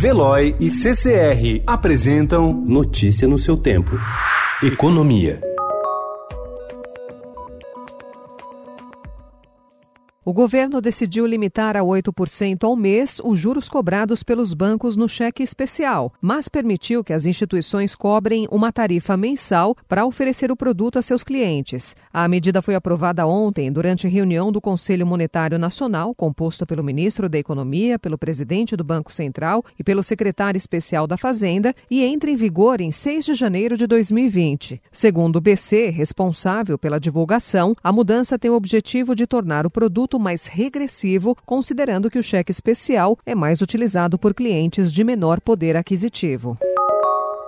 Veloy e CCR apresentam Notícia no seu tempo. Economia. O governo decidiu limitar a 8% ao mês os juros cobrados pelos bancos no cheque especial, mas permitiu que as instituições cobrem uma tarifa mensal para oferecer o produto a seus clientes. A medida foi aprovada ontem durante reunião do Conselho Monetário Nacional, composto pelo ministro da Economia, pelo presidente do Banco Central e pelo secretário especial da Fazenda, e entra em vigor em 6 de janeiro de 2020. Segundo o BC, responsável pela divulgação, a mudança tem o objetivo de tornar o produto mais regressivo, considerando que o cheque especial é mais utilizado por clientes de menor poder aquisitivo.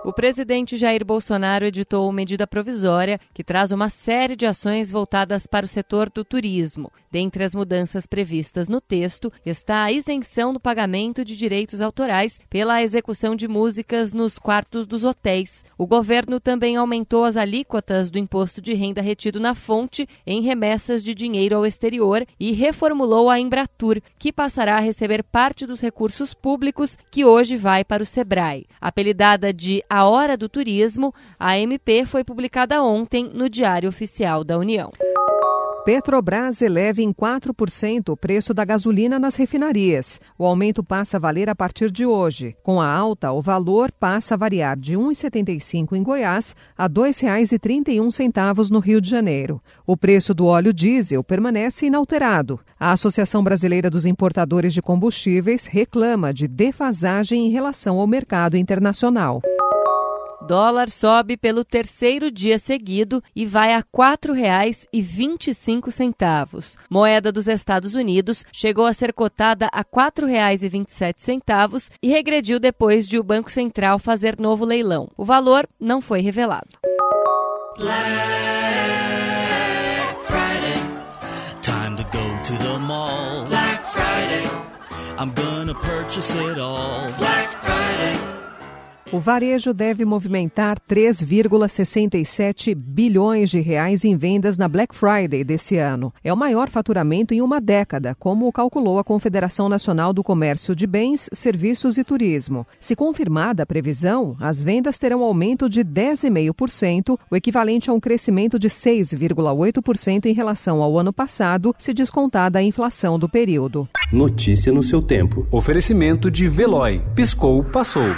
O presidente Jair Bolsonaro editou medida provisória que traz uma série de ações voltadas para o setor do turismo. Dentre as mudanças previstas no texto está a isenção do pagamento de direitos autorais pela execução de músicas nos quartos dos hotéis. O governo também aumentou as alíquotas do imposto de renda retido na fonte em remessas de dinheiro ao exterior e reformulou a Embratur, que passará a receber parte dos recursos públicos que hoje vai para o Sebrae. Apelidada de a Hora do Turismo, a MP foi publicada ontem no Diário Oficial da União. Petrobras eleva em 4% o preço da gasolina nas refinarias. O aumento passa a valer a partir de hoje. Com a alta, o valor passa a variar de R$ 1,75 em Goiás a R$ 2,31 no Rio de Janeiro. O preço do óleo diesel permanece inalterado. A Associação Brasileira dos Importadores de Combustíveis reclama de defasagem em relação ao mercado internacional. Dólar sobe pelo terceiro dia seguido e vai a R$ 4,25. Moeda dos Estados Unidos chegou a ser cotada a R$ 4,27 e regrediu depois de o Banco Central fazer novo leilão. O valor não foi revelado. Black Friday. Time to go to the mall. Black Friday. I'm gonna purchase it all. Black Friday. O varejo deve movimentar 3,67 bilhões de reais em vendas na Black Friday desse ano. É o maior faturamento em uma década, como calculou a Confederação Nacional do Comércio de Bens, Serviços e Turismo. Se confirmada a previsão, as vendas terão aumento de 10,5%, o equivalente a um crescimento de 6,8% em relação ao ano passado, se descontada a inflação do período. Notícia no seu tempo. Oferecimento de Veloy. Piscou, passou.